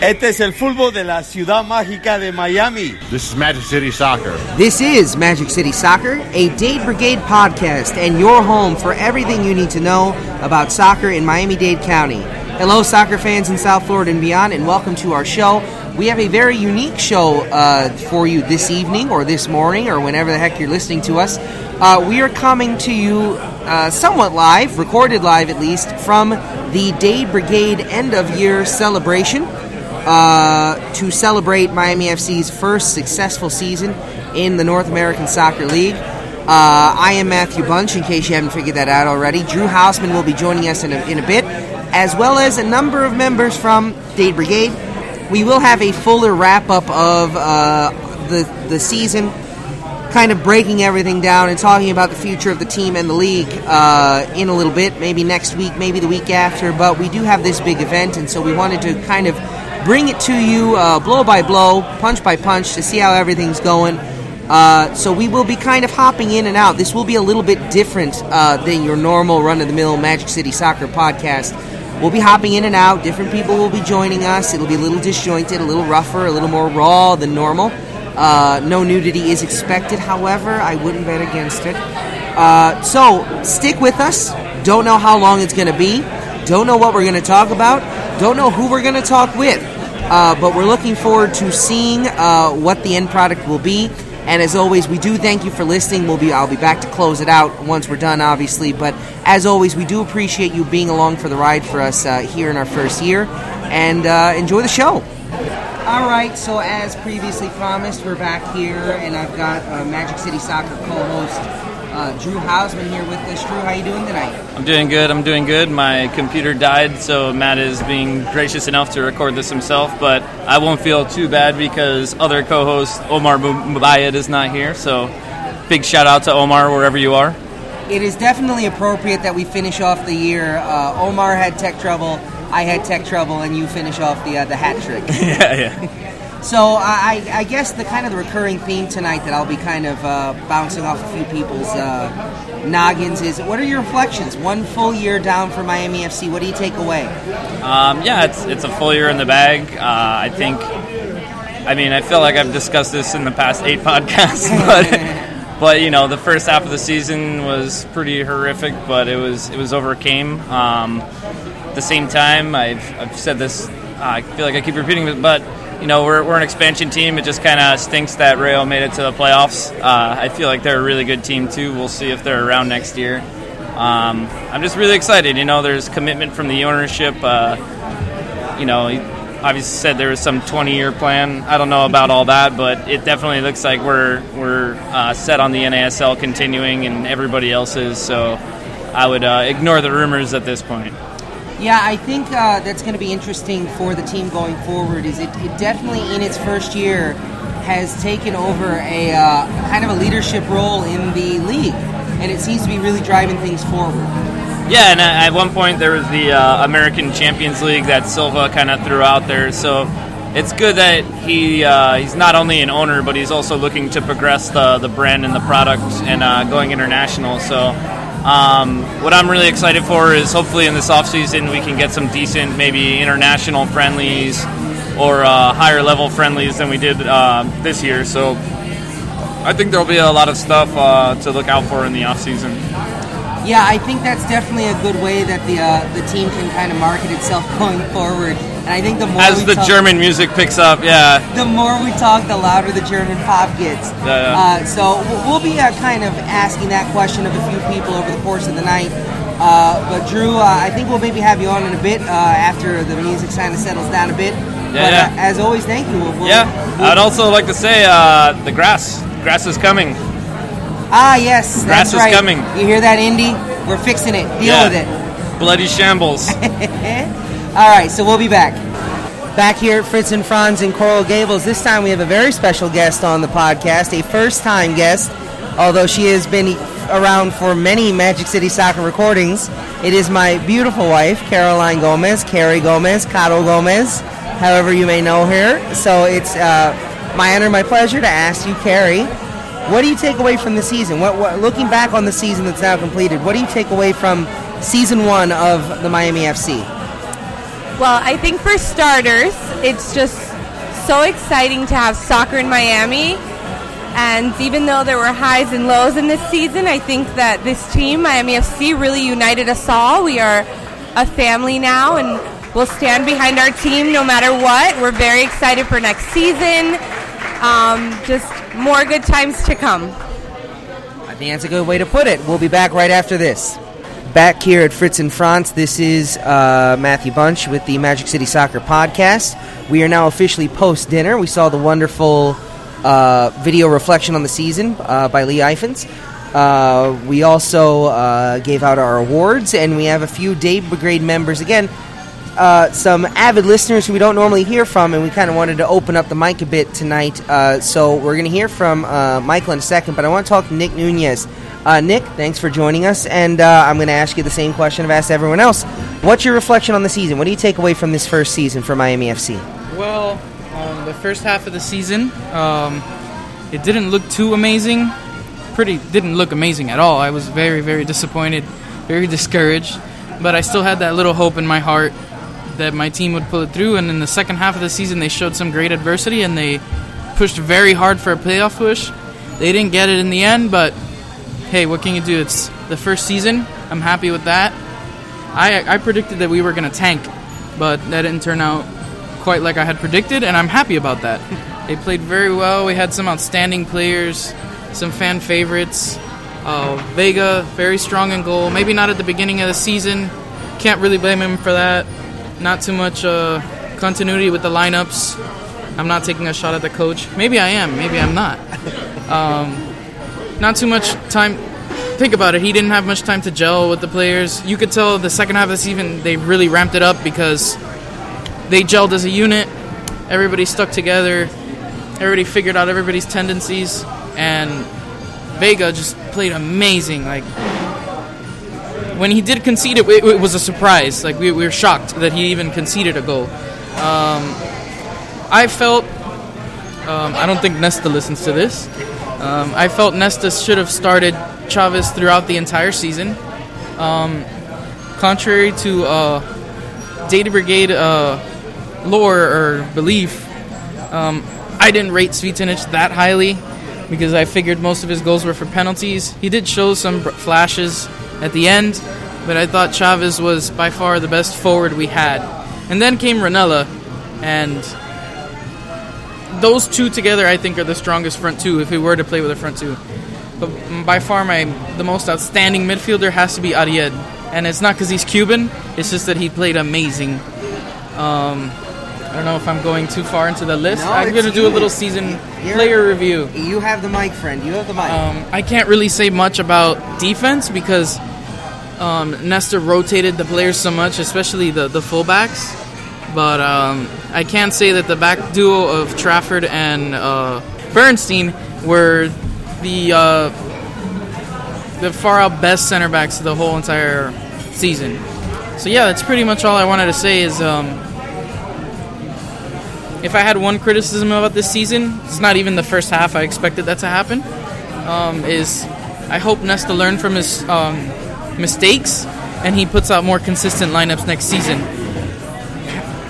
Este es el fútbol de la ciudad mágica de Miami. This is Magic City Soccer. This is Magic City Soccer, a Dade Brigade podcast, and your home for everything you need to know about soccer in Miami Dade County. Hello, soccer fans in South Florida and beyond, and welcome to our show. We have a very unique show uh, for you this evening, or this morning, or whenever the heck you're listening to us. Uh, we are coming to you uh, somewhat live, recorded live at least, from the Dade Brigade end of year celebration uh, to celebrate Miami FC's first successful season in the North American Soccer League. Uh, I am Matthew Bunch, in case you haven't figured that out already. Drew Hausman will be joining us in a, in a bit, as well as a number of members from Dade Brigade. We will have a fuller wrap up of uh, the, the season, kind of breaking everything down and talking about the future of the team and the league uh, in a little bit, maybe next week, maybe the week after. But we do have this big event, and so we wanted to kind of bring it to you uh, blow by blow, punch by punch to see how everything's going. Uh, so we will be kind of hopping in and out. This will be a little bit different uh, than your normal run of the mill Magic City Soccer podcast. We'll be hopping in and out. Different people will be joining us. It'll be a little disjointed, a little rougher, a little more raw than normal. Uh, no nudity is expected, however, I wouldn't bet against it. Uh, so stick with us. Don't know how long it's going to be. Don't know what we're going to talk about. Don't know who we're going to talk with. Uh, but we're looking forward to seeing uh, what the end product will be. And as always, we do thank you for listening. We'll be I'll be back to close it out once we're done, obviously. But as always, we do appreciate you being along for the ride for us uh, here in our first year, and uh, enjoy the show. All right, so as previously promised, we're back here, and I've got uh, Magic City Soccer co-host uh, Drew Hausman here with us. Drew, how you doing tonight? I'm doing good. I'm doing good. My computer died, so Matt is being gracious enough to record this himself. But I won't feel too bad because other co-host Omar Mubayed is not here. So big shout out to Omar wherever you are. It is definitely appropriate that we finish off the year. Uh, Omar had tech trouble. I had tech trouble, and you finish off the uh, the hat trick. yeah, yeah. So I, I guess the kind of the recurring theme tonight that I'll be kind of uh, bouncing off a few people's uh, noggins is what are your reflections? One full year down for Miami FC. What do you take away? Um, yeah, it's it's a full year in the bag. Uh, I think. I mean, I feel like I've discussed this in the past eight podcasts, but but you know, the first half of the season was pretty horrific, but it was it was overcame. Um, at the same time, I've I've said this. I feel like I keep repeating it, but you know, we're, we're an expansion team. It just kind of stinks that Rayo made it to the playoffs. Uh, I feel like they're a really good team, too. We'll see if they're around next year. Um, I'm just really excited. You know, there's commitment from the ownership. Uh, you know, obviously said there was some 20 year plan. I don't know about all that, but it definitely looks like we're, we're uh, set on the NASL continuing and everybody else is. So I would uh, ignore the rumors at this point. Yeah, I think uh, that's going to be interesting for the team going forward. Is it, it definitely in its first year has taken over a uh, kind of a leadership role in the league, and it seems to be really driving things forward. Yeah, and at one point there was the uh, American Champions League that Silva kind of threw out there, so it's good that he uh, he's not only an owner, but he's also looking to progress the the brand and the product and uh, going international. So um, what I'm really excited for is hopefully in this offseason we can get some decent, maybe international friendlies or uh, higher level friendlies than we did uh, this year. So I think there'll be a lot of stuff uh, to look out for in the offseason. Yeah, I think that's definitely a good way that the uh, the team can kind of market itself going forward. And I think the more as the talk, German music picks up, yeah, the more we talk, the louder the German pop gets. Yeah, yeah. Uh, so we'll be uh, kind of asking that question of a few people over the course of the night. Uh, but Drew, uh, I think we'll maybe have you on in a bit uh, after the music kind of settles down a bit. Yeah, but yeah. as always, thank you. We'll, yeah. we'll- I'd also like to say the grass, grass is coming. Ah, yes, Grass that's is right. coming. You hear that, Indy? We're fixing it. Deal Yeah. with it. Bloody shambles. All right, so we'll be back. Back here at Fritz and Franz in Coral Gables, this time we have a very special guest on the podcast, a first time guest, although she has been around for many Magic City Soccer recordings. It is my beautiful wife, Caroline Gomez, Carrie Gomez, Caro Gomez, however you may know her. So it's uh, my honor, my pleasure to ask you, Carrie, what do you take away from the season? What, what, looking back on the season that's now completed, what do you take away from season one of the Miami FC? Well, I think for starters, it's just so exciting to have soccer in Miami. And even though there were highs and lows in this season, I think that this team, Miami FC, really united us all. We are a family now, and we'll stand behind our team no matter what. We're very excited for next season. Um, just more good times to come. I think that's a good way to put it. We'll be back right after this. Back here at Fritz and Franz, this is uh, Matthew Bunch with the Magic City Soccer Podcast. We are now officially post dinner. We saw the wonderful uh, video reflection on the season uh, by Lee Ifans. Uh, we also uh, gave out our awards, and we have a few Dade Brigade members. Again, uh, some avid listeners who we don't normally hear from, and we kind of wanted to open up the mic a bit tonight. so we're going to hear from Michael in a second, but I want to talk to Nick Nunez. Uh, Nick, thanks for joining us, and uh, I'm going to ask you the same question I've asked everyone else. What's your reflection on the season? What do you take away from this first season for Miami FC? Well, um, the first half of the season, um, it didn't look too amazing. Pretty didn't look amazing at all. I was very, very disappointed, very discouraged, but I still had that little hope in my heart that my team would pull it through. And in the second half of the season, they showed some great adversity and they pushed very hard for a playoff push. They didn't get it in the end, but hey, what can you do? It's the first season. I'm happy with that. I, I predicted that we were going to tank, but that didn't turn out quite like I had predicted, and I'm happy about that. they played very well. We had some outstanding players, some fan favorites. Uh, Vega, very strong in goal. Maybe not at the beginning of the season. Can't really blame him for that. Not too much uh, continuity with the lineups. I'm not taking a shot at the coach. Maybe I am. Maybe I'm not. Um, not too much time. Think about it. He didn't have much time to gel with the players. You could tell the second half of the season they really ramped it up because they gelled as a unit. Everybody stuck together. Everybody figured out everybody's tendencies, and Vega just played amazing. Like when he did concede it, it, was a surprise. Like we, we, were shocked that he even conceded a goal. Um, I felt. Um, I don't think Nesta listens to this. Um, I felt Nesta should have started Chavez throughout the entire season. Um, contrary to uh, Dade Brigade uh, lore or belief, um, I didn't rate Cvitanich that highly because I figured most of his goals were for penalties. He did show some flashes at the end, but I thought Chavez was by far the best forward we had. And then came Rennella, and those two together, I think, are the strongest front two if we were to play with a front two. But by far, my the most outstanding midfielder has to be Ariel, and it's not because he's Cuban. It's just that he played amazing. Um, I don't know if I'm going too far into the list. No, I'm going to do a little season player review. You have the mic, friend. You have the mic. Um, I can't really say much about defense because um, Nesta rotated the players so much, especially the, the fullbacks. But um, I can't say that the back duo of Trafford and uh, Bernstein were the uh, the far out best center backs of the whole entire season. So yeah, that's pretty much all I wanted to say. Is um, if I had one criticism about this season, it's not even the first half. I expected that to happen. Um, is I hope Nesta learned from his um, mistakes and he puts out more consistent lineups next season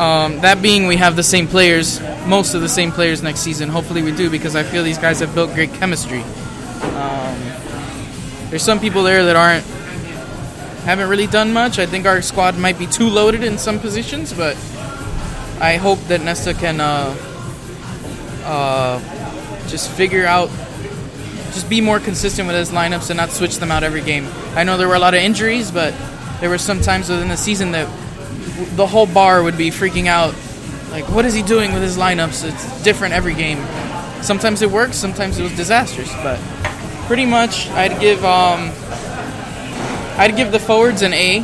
um, that being, we have the same players, most of the same players next season. Hopefully, we do because I feel these guys have built great chemistry. Um, there's some people there that aren't haven't really done much. I think our squad might be too loaded in some positions, but I hope that Nesta can uh, uh, just figure out, just be more consistent with his lineups and not switch them out every game. I know there were a lot of injuries, but there were some times within the season that the whole bar would be freaking out. Like, what is he doing with his lineups? It's different every game. Sometimes it works, sometimes it was disastrous. But pretty much, I'd give um, I'd give the forwards an A,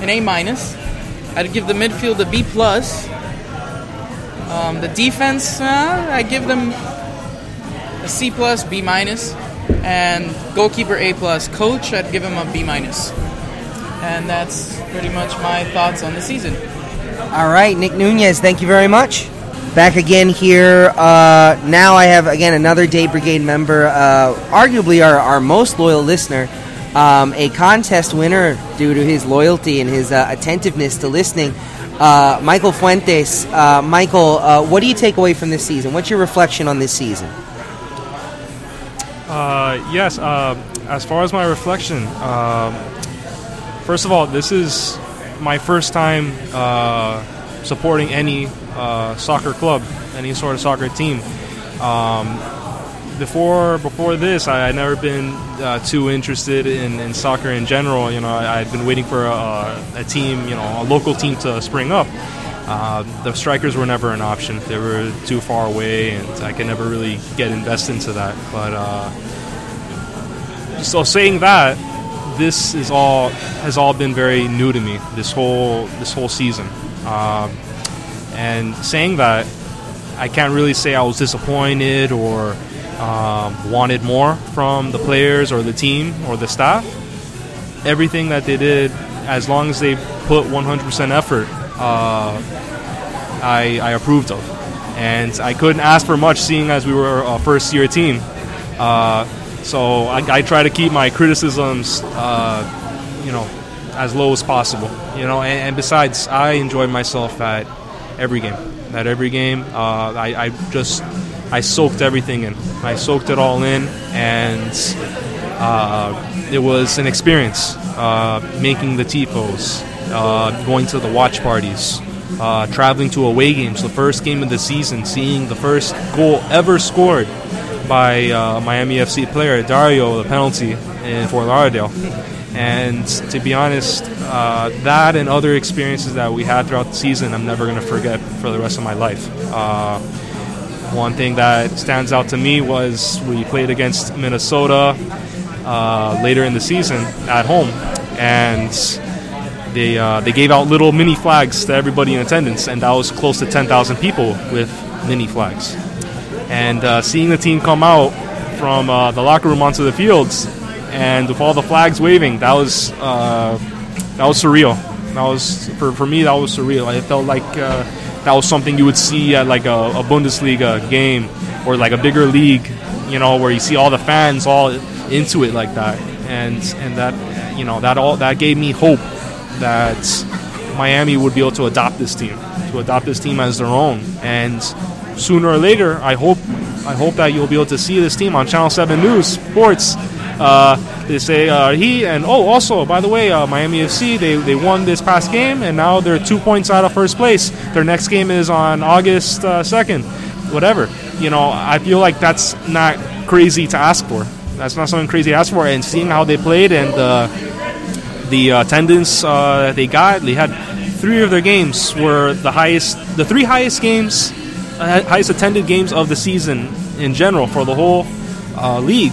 an A minus. I'd give the midfield a B plus. Um, the defense, uh, I give them a C plus, B minus, and goalkeeper A plus. Coach, I'd give him a B minus. And that's pretty much my thoughts on the season. All right, Nick Nunez, thank you very much. Back again here. Uh, now I have again another Dade Brigade member, uh, arguably our, our most loyal listener, um, a contest winner due to his loyalty and his uh, attentiveness to listening. Uh, Michael Fuentes. Uh, Michael, uh, what do you take away from this season? What's your reflection on this season? Uh, yes, uh, as far as my reflection, um, first of all, this is my first time uh, supporting any uh, soccer club, any sort of soccer team. Um, before before this, I had never been uh, too interested in, in soccer in general. You know, I, had been waiting for a, a team, you know, a local team to spring up. Uh, the strikers were never an option. They were too far away, and I could never really get invested into that. But uh, so saying that, this is all has all been very new to me. This whole this whole season, um, and saying that, I can't really say I was disappointed or um, wanted more from the players or the team or the staff. Everything that they did, as long as they put 100% effort, uh, I, I approved of. And I couldn't ask for much, seeing as we were a first year team. Uh, so I, I, try to keep my criticisms, uh, you know, as low as possible. You know, and, and, besides, I enjoy myself at every game. At every game, uh, I, I, just I soaked everything in. I soaked it all in, and uh, it was an experience. Uh, making the tifos, going to the watch parties, uh, traveling to away games, the first game of the season, seeing the first goal ever scored by uh, Miami FC player Dario, the penalty in Fort Lauderdale. And to be honest, uh, that and other experiences that we had throughout the season, I'm never going to forget for the rest of my life. Uh, one thing that stands out to me was we played against Minnesota uh, later in the season at home, and they uh, they gave out little mini flags to everybody in attendance, and that was close to 10,000 people with mini flags. And uh, seeing the team come out from uh, the locker room onto the fields, and with all the flags waving, that was uh, that was surreal. That was for, for me. That was surreal. It felt like uh, that was something you would see at like a, a Bundesliga game or like a bigger league, you know, where you see all the fans all into it like that, and and that you know that all that gave me hope that Miami would be able to adopt this team, to adopt this team as their own. And sooner or later, I hope I hope that you'll be able to see this team on Channel 7 News Sports. Uh, they say uh, he and oh, also by the way, uh, Miami FC they, they won this past game and now they're two points out of first place. Their next game is on August uh, second. Whatever, you know, I feel like that's not crazy to ask for. That's not something crazy to ask for. And seeing how they played and uh, the attendance uh, they got. They had three of their games were the highest, the three highest games, uh, highest attended games of the season in general for the whole uh, league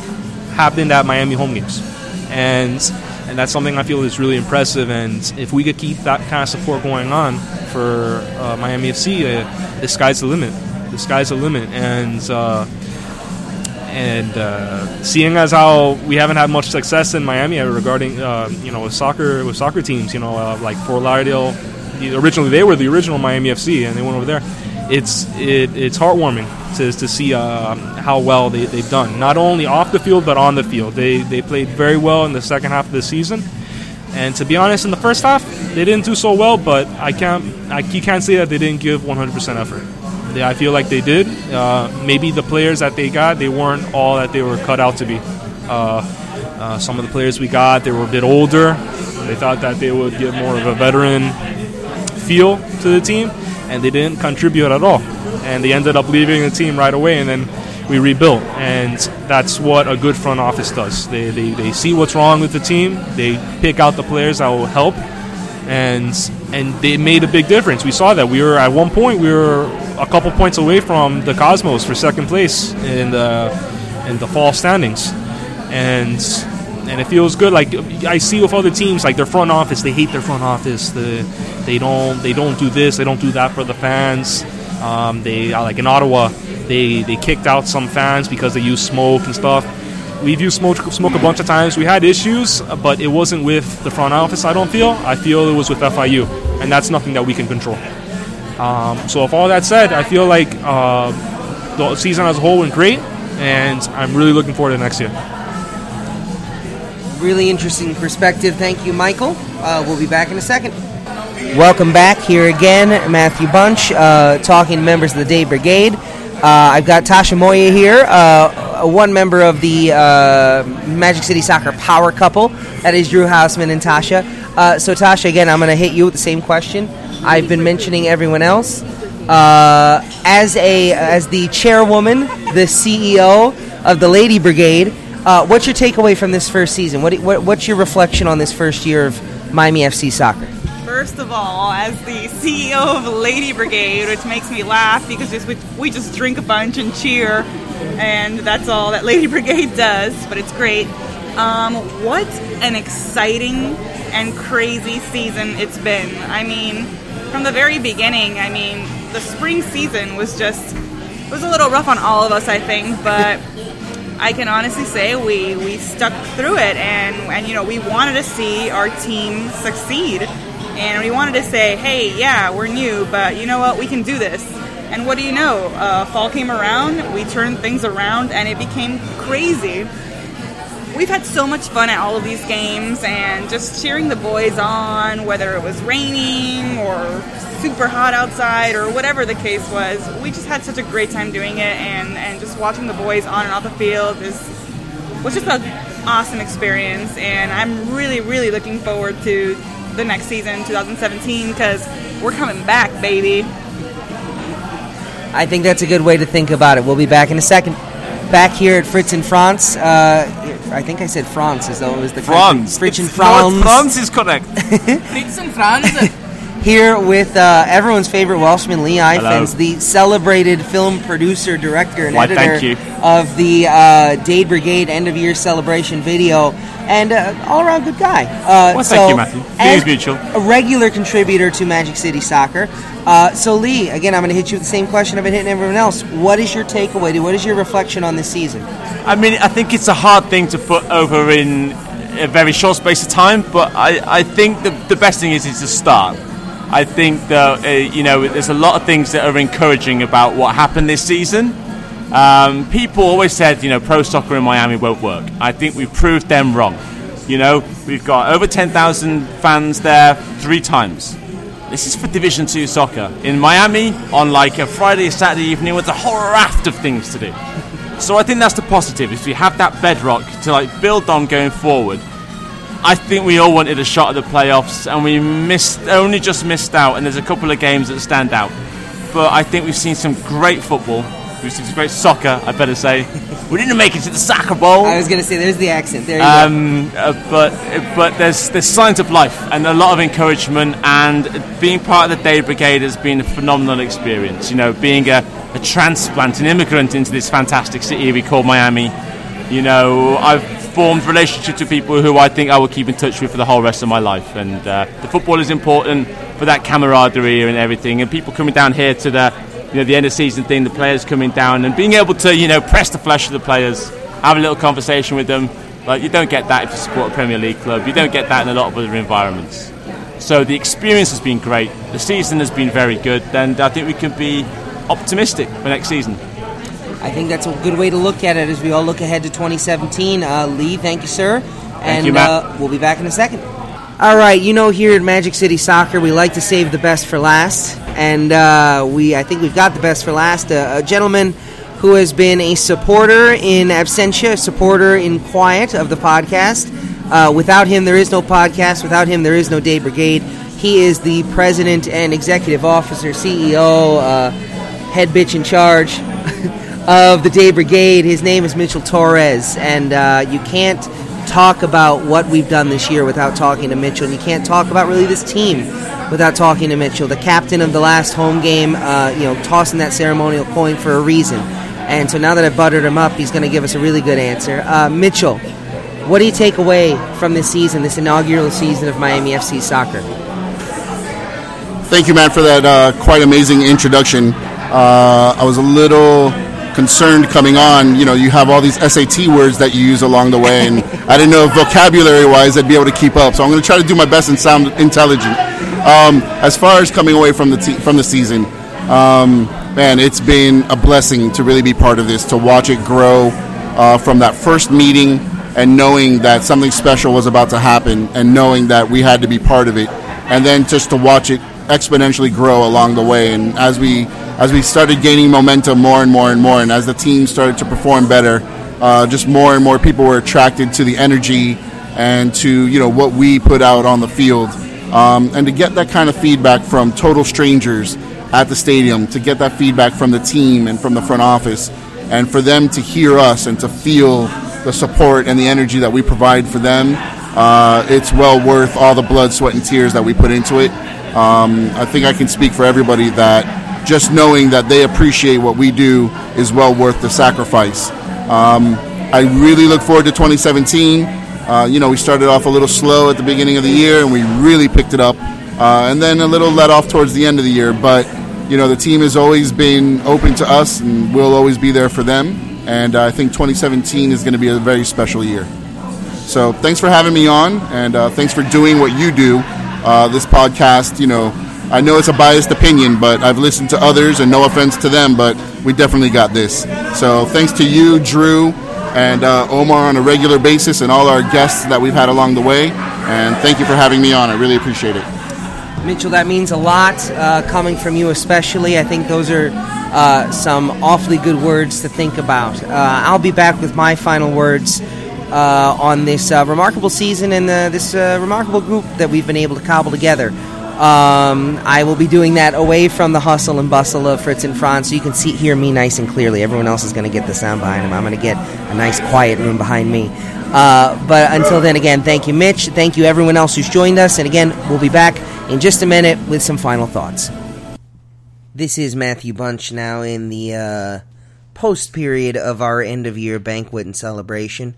happened at Miami home games, and and that's something I feel is really impressive. And if we could keep that kind of support going on for uh, Miami FC, uh, the sky's the limit. The sky's the limit, and uh, and uh, seeing as how we haven't had much success in Miami regarding uh, you know with soccer with soccer teams, you know uh, like Fort Lauderdale, originally they were the original Miami FC and they went over there. It's it, it's heartwarming to, to see uh, how well they, they've done, not only off the field but on the field. They they played very well in the second half of the season. And to be honest, in the first half, they didn't do so well. But I can't, I, you can't say that they didn't give 100% effort. I feel like they did. Uh, maybe the players that they got, they weren't all that they were cut out to be. Uh, uh, some of the players we got, they were a bit older. They thought that they would get more of a veteran feel to the team, and they didn't contribute at all. And they ended up leaving the team right away, and then we rebuilt. And that's what a good front office does. They, they, they see what's wrong with the team, they pick out the players that will help, and and they made a big difference. We saw that we were at one point we were a couple points away from the Cosmos for second place in the in the fall standings, and and it feels good. Like I see with other teams, like their front office, they hate their front office. The, they don't they don't do this, they don't do that for the fans. Um, they like in Ottawa, they they kicked out some fans because they used smoke and stuff. We've used smoke smoke a bunch of times. We had issues, but it wasn't with the front office. I don't feel. I feel it was with FIU, and that's nothing that we can control. Um, so, with all that said, I feel like uh, the season as a whole went great, and I'm really looking forward to next year. Really interesting perspective. Thank you, Michael. Uh, we'll be back in a second. Welcome back here again, Matthew Bunch, uh, talking to members of the Dade Brigade. Uh, I've got Tasha Moya here, uh, one member of the uh, Magic City Soccer Power Couple. That is Drew Hausman and Tasha. Uh, so, Tasha, again, I'm going to hit you with the same question. I've been mentioning everyone else. Uh, as a as the chairwoman, the CEO of the Lady Brigade, uh, what's your takeaway from this first season? What, what what's your reflection on this first year of Miami FC soccer? First of all, as the CEO of Lady Brigade, which makes me laugh because just we, we just drink a bunch and cheer, and that's all that Lady Brigade does. But it's great. Um, what an exciting and crazy season it's been. I mean, from the very beginning. I mean, the spring season was just was a little rough on all of us, I think, but. I can honestly say we, we stuck through it and, and you know we wanted to see our team succeed and we wanted to say, hey, yeah, we're new, but you know what, we can do this. And what do you know? Uh, fall came around, we turned things around, and it became crazy. We've had so much fun at all of these games, and just cheering the boys on, whether it was raining or super hot outside or whatever the case was. We just had such a great time doing it, and, and just watching the boys on and off the field is was just an awesome experience. And I'm really, really looking forward to the next season, 2017, because we're coming back, baby. I think that's a good way to think about it. We'll be back in a second. Back here at Fritz in France. Uh, I think I said France as though it was the France. Fritz in It's France. not- France is correct. Fritz and Franz. Here with uh, everyone's favorite Welshman, Lee. Ifans, the celebrated film producer, director, and Why, editor of the uh, Dade Brigade end of year celebration video, and uh, all around good guy. Uh, Well, so, thank you, Matthew. Feelings mutual. A regular contributor to Magic City Soccer. Uh, so, Lee, again, I'm going to hit you with the same question I've been hitting everyone else. What is your takeaway? What is your reflection on this season? I mean, I think it's a hard thing to put over in a very short space of time, but I, I think the, the best thing is it's a start. I think that, uh, you know, there's a lot of things that are encouraging about what happened this season. Um, people always said, you know, pro soccer in Miami won't work. I think we've proved them wrong. You know, we've got over 10,000 fans there three times. This is for Division Two soccer in Miami on like a Friday, Saturday evening with a whole raft of things to do. So I think that's the positive. If we have that bedrock to like build on going forward, I think we all wanted a shot at the playoffs, and we missed only just missed out. And there's a couple of games that stand out, but I think we've seen some great football. We've seen some great soccer. I better say, we didn't make it to the soccer bowl. I was going to say, there's the accent. There you go. Um, uh, but but there's there's signs of life and a lot of encouragement, and being part of the Dade Brigade has been a phenomenal experience. You know, being a, a transplant, an immigrant into this fantastic city we call Miami. You know, I've formed relationships with people who I think I will keep in touch with for the whole rest of my life, and uh, the football is important for that camaraderie and everything. And people coming down here to the you know the end of season thing, the players coming down and being able to you know press the flesh of the players, have a little conversation with them. Like you don't get that if you support a Premier League club. You don't get that in a lot of other environments. So the experience has been great. The season has been very good, and I think we can be optimistic for next season. I think that's a good way to look at it as we all look ahead to 2017. Uh, Lee, thank you, sir. and you, Matt. Uh, we'll be back in a second. All right, you know here at Magic City Soccer, we like to save the best for last, and uh, we I think we've got the best for last. Uh, a gentleman who has been a supporter in absentia, a supporter in quiet of the podcast. Uh, without him, there is no podcast. Without him, there is no Dade Brigade. He is the president and executive officer, CEO, uh, head bitch in charge of the Dade Brigade. His name is Mitchell Torres, and uh, you can't talk about what we've done this year without talking to Mitchell. And you can't talk about really this team without talking to Mitchell, the captain of the last home game. Uh, you know, tossing that ceremonial coin for a reason. And so now that I've buttered him up, he's going to give us a really good answer. Uh, Mitchell, what do you take away from this season, this inaugural season of Miami FC soccer? Thank you, Matt, for that uh, quite amazing introduction. uh, I was a little concerned coming on. You know, you have all these SAT words that you use along the way, and I didn't know vocabulary wise I'd be able to keep up. So I'm going to try to do my best and sound intelligent. Um, as far as coming away from the te- from the season, um, man, it's been a blessing to really be part of this, to watch it grow uh, from that first meeting and knowing that something special was about to happen, and knowing that we had to be part of it, and then just to watch it exponentially grow along the way. And as we as we started gaining momentum more and more and more, and as the team started to perform better, uh, just more and more people were attracted to the energy and to you know what we put out on the field, um, and to get that kind of feedback from total strangers at the stadium, to get that feedback from the team and from the front office, and for them to hear us and to feel the support and the energy that we provide for them, uh, it's well worth all the blood, sweat, and tears that we put into it. Um, I think I can speak for everybody that just knowing that they appreciate what we do is well worth the sacrifice. Um, I really look forward to 2017. Uh, you know, we started off a little slow at the beginning of the year, and we really picked it up, uh, and then a little let off towards the end of the year. But you know, the team has always been open to us, and we'll always be there for them. And I think 2017 is going to be a very special year. So thanks for having me on, and uh, thanks for doing what you do. Uh, this podcast, you know, I know it's a biased opinion, but I've listened to others, and no offense to them, but we definitely got this. So thanks to you, Drew, and uh, Omar on a regular basis, and all our guests that we've had along the way. And thank you for having me on. I really appreciate it. Mitchell, that means a lot uh, coming from you, especially. I think those are uh, some awfully good words to think about. Uh, I'll be back with my final words uh, on this uh, remarkable season and uh, this remarkable group that we've been able to cobble together. Um, I will be doing that away from the hustle and bustle of Fritz and Franz, so you can see hear me nice and clearly. Everyone else is going to get the sound behind them. I'm going to get a nice quiet room behind me. Uh, but until then, again, thank you, Mitch. Thank you, everyone else who's joined us. And again, we'll be back in just a minute with some final thoughts. This is Matthew Bunch now in the uh, post period of our end of year banquet and celebration.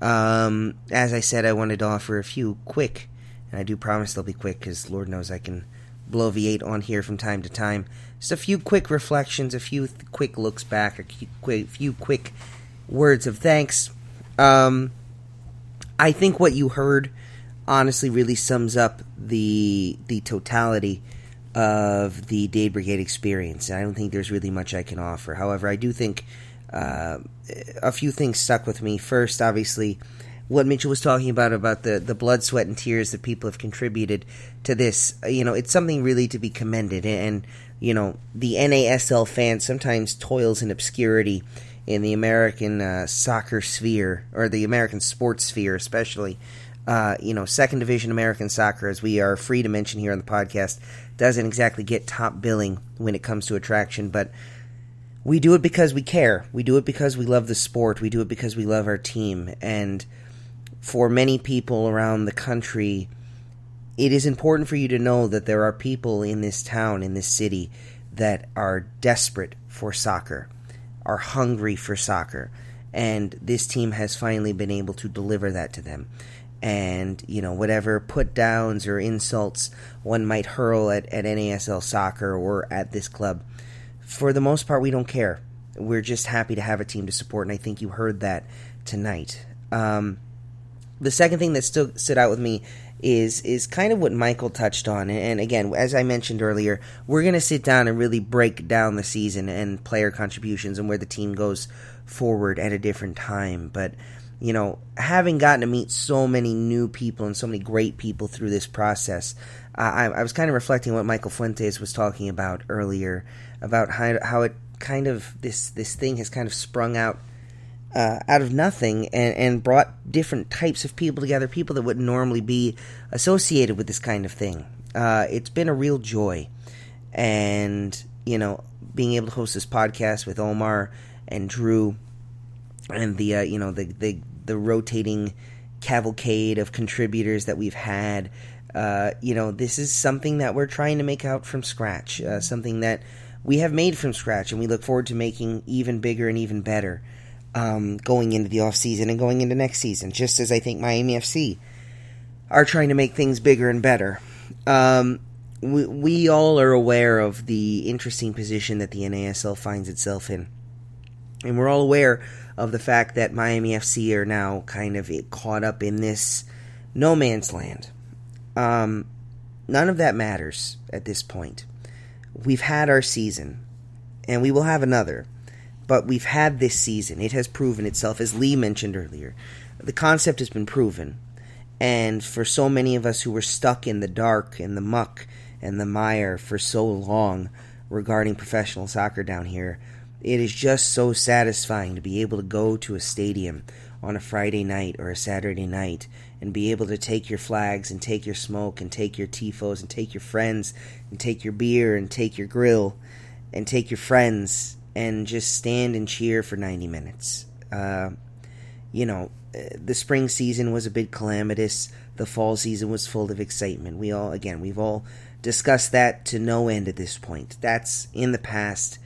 Um, as I said, I wanted to offer a few quick and I do promise they'll be quick because Lord knows I can bloviate on here from time to time. Just a few quick reflections, a few th- quick looks back, a few, few quick words of thanks. Um, I think what you heard honestly really sums up the the totality of the Dade Brigade experience. I don't think there's really much I can offer. However, I do think uh, a few things stuck with me. First, obviously, what Mitchell was talking about about the the blood, sweat, and tears that people have contributed to this. You know, it's something really to be commended. And you know, the NASL fan sometimes toils in obscurity in the American uh, soccer sphere or the American sports sphere, especially. Uh, you know, second division American soccer, as we are free to mention here on the podcast, doesn't exactly get top billing when it comes to attraction, but we do it because we care. We do it because we love the sport. We do it because we love our team. And for many people around the country, it is important for you to know that there are people in this town, in this city, that are desperate for soccer, are hungry for soccer. And this team has finally been able to deliver that to them. And, you know, whatever put downs or insults one might hurl at, at NASL soccer or at this club, for the most part, we don't care. We're just happy to have a team to support. And I think you heard that tonight. Um, the second thing that stood stood out with me is is kind of what Michael touched on, and again, as I mentioned earlier, we're going to sit down and really break down the season and player contributions and where the team goes forward at a different time. But you know, having gotten to meet so many new people and so many great people through this process, I, I was kind of reflecting what Michael Fuentes was talking about earlier about how how it kind of this this thing has kind of sprung out uh, out of nothing and, and brought different types of people together, people that wouldn't normally be associated with this kind of thing. Uh, it's been a real joy. And, you know, being able to host this podcast with Omar and Drew and the, uh, you know, the, the, the rotating cavalcade of contributors that we've had, uh, you know, this is something that we're trying to make out from scratch, uh, something that we have made from scratch, and we look forward to making even bigger and even better um, going into the off season and going into next season. Just as I think Miami FC are trying to make things bigger and better. Um, we, we all are aware of the interesting position that the NASL finds itself in. And we're all aware of the fact that Miami FC are now kind of caught up in this no man's land. Um, none of that matters at this point. We've had our season, and we will have another. But we've had this season. It has proven itself, as Lee mentioned earlier. The concept has been proven. And for so many of us who were stuck in the dark, in the muck, and the mire for so long regarding professional soccer down here, it is just so satisfying to be able to go to a stadium on a Friday night or a Saturday night and be able to take your flags and take your smoke and take your tifos and take your friends and take your beer and take your grill and take your friends and just stand and cheer for 90 minutes. Uh, you know, the spring season was a bit calamitous. The fall season was full of excitement. We all, again, we've all discussed that to no end at this point. That's in the past.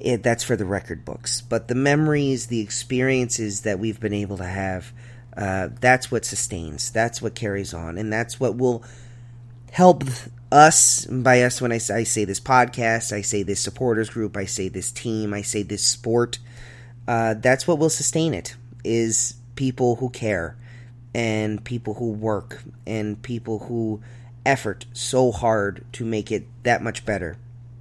It, that's for the record books. But the memories, the experiences that we've been able to have, uh, that's what sustains. That's what carries on. And that's what will help us. By us, when I, I say this podcast, I say this supporters group, I say this team, I say this sport. Uh, that's what will sustain it, is people who care and people who work and people who effort so hard to make it that much better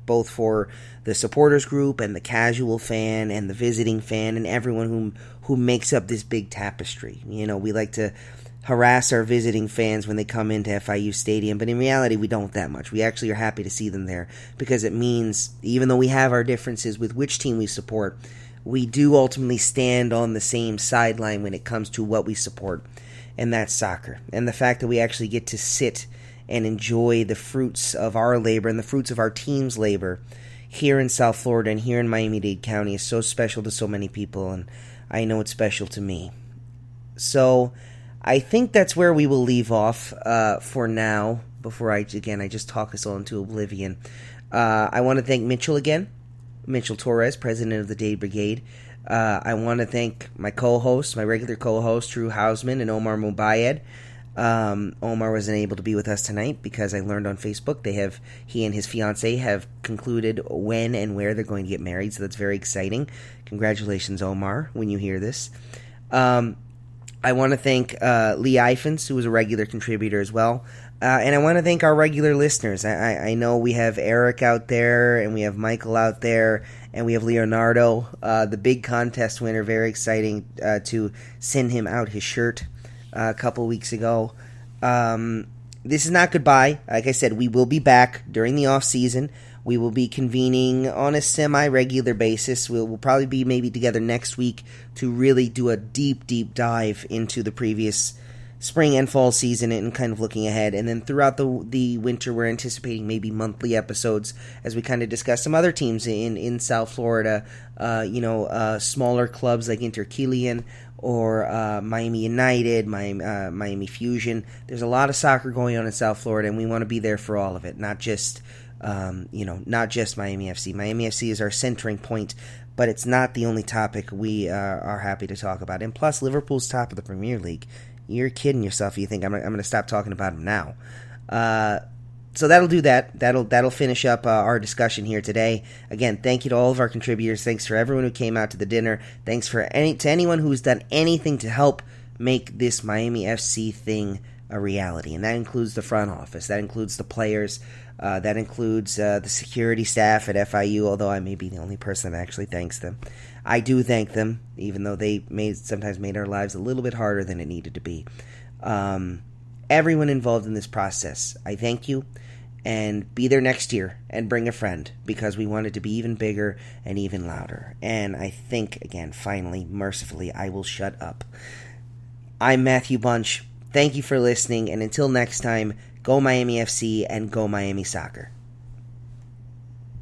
both for the supporters group and the casual fan and the visiting fan and everyone who who makes up this big tapestry. You know, we like to harass our visiting fans when they come into FIU Stadium, but in reality, we don't that much. We actually are happy to see them there because it means, even though we have our differences with which team we support, we do ultimately stand on the same sideline when it comes to what we support, and that's soccer. And the fact that we actually get to sit and enjoy the fruits of our labor and the fruits of our team's labor here in South Florida and here in Miami Dade County is so special to so many people, and I know it's special to me. So I think that's where we will leave off uh, for now. Before I again, I just talk us all into oblivion. Uh, I want to thank Mitchell again, Mitchell Torres, president of the Dade Brigade. Uh, I want to thank my co-hosts, my regular co-hosts, Drew Hausman and Omar Mubayed. Um, Omar wasn't able to be with us tonight because I learned on Facebook they have he and his fiance have concluded when and where they're going to get married, so that's very exciting. Congratulations, Omar, when you hear this. Um, I want to thank uh, Lee Ifans, who was a regular contributor as well. Uh, and I want to thank our regular listeners. I, I, I, know we have Eric out there, and we have Michael out there, and we have Leonardo, uh, the big contest winner. Very exciting uh, to send him out his shirt a couple weeks ago. Um, this is not goodbye. Like I said, we will be back during the off season. We will be convening on a semi regular basis. We'll, we'll, probably be maybe together next week to really do a deep, deep dive into the previous spring and fall season and kind of looking ahead. And then throughout the the winter, we're anticipating maybe monthly episodes as we kind of discuss some other teams in in South Florida. Uh, you know, uh, smaller clubs like Interkilian or uh, Miami United, Miami, uh, Miami Fusion. There's a lot of soccer going on in South Florida, and we want to be there for all of it, not just um, you know, not just Miami FC. Miami FC is our centering point, but it's not the only topic we uh, are happy to talk about. And plus, Liverpool's top of the Premier League. You're kidding yourself. If you think I'm, I'm going to stop talking about them now? So that'll do that. That'll that'll finish up uh, our discussion here today. Again, thank you to all of our contributors. Thanks for everyone who came out to the dinner. Thanks for any to anyone who's done anything to help make this Miami FC thing a reality, and that includes the front office. That includes the players. Uh, that includes uh, the security staff at FIU. Although I may be the only person that actually thanks them, I do thank them, even though they may sometimes made our lives a little bit harder than it needed to be. Um, everyone involved in this process, I thank you and be there next year and bring a friend because we want it to be even bigger and even louder. And I think, again, finally, mercifully, I will shut up. I'm Matthew Bunch. Thank you for listening, and until next time, go Miami FC and go Miami Soccer.